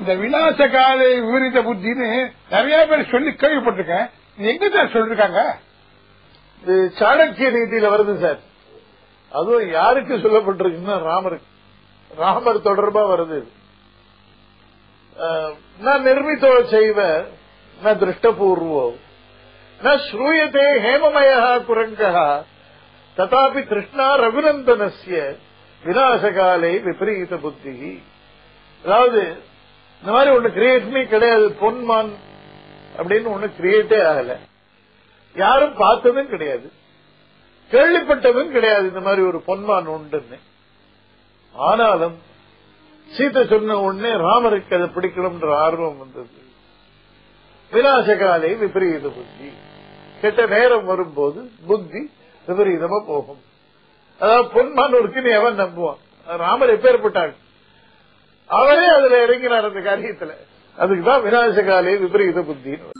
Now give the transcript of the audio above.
இந்த விநாச காலை விபரீத புத்தின்னு நிறைய பேர் சொல்லி கேள்விப்பட்டிருக்கேன். எங்க சார் சொல்லிருக்காங்க? இது சாணக்கிய நீதியில வருது சார். அதுவும் யாருக்கு சொல்லப்பட்டிருக்குன்னா ராமருக்கு. ராமர் தொடர்பா வருது. நான் நிர்மித்தோ செய்வ ந திருஷ்டபூர்வோ. ந ஸ்ரூயத்தே ஹேமமய குரங்கா. ததாபி கிருஷ்ணா ரகுநந்தனஸ்ய விநாசகாலே விபரீத புத்தி. அதாவது இந்த மாதிரி ஒண்ணு கிரியேஷனே கிடையாது. பொன்மான் அப்படின்னு ஒண்ணு கிரியேட்டே ஆகல. யாரும் பார்த்ததும் கிடையாது. கேள்விப்பட்டதும் கிடையாது. இந்த மாதிரி ஒரு பொன்மான் உண்டுன்னு. ஆனாலும் சீதை சொன்ன உடனே ராமருக்கு அதை பிடிக்கணும்ன்ற ஆர்வம் வந்தது. விநாசகாலை விபரீத புத்தி. கெட்ட நேரம் வரும்போது புத்தி விபரீதமா போகும். அதாவது பொன்மான் இருக்குன்னு எவன் நம்புவான். ராமர் எப்பேற்பட்டாங்க அவரே அதுல இறங்கினார் அந்த காரியத்துல. அதுக்குதான் விநாசகாலே விபரீத புத்தின்னு.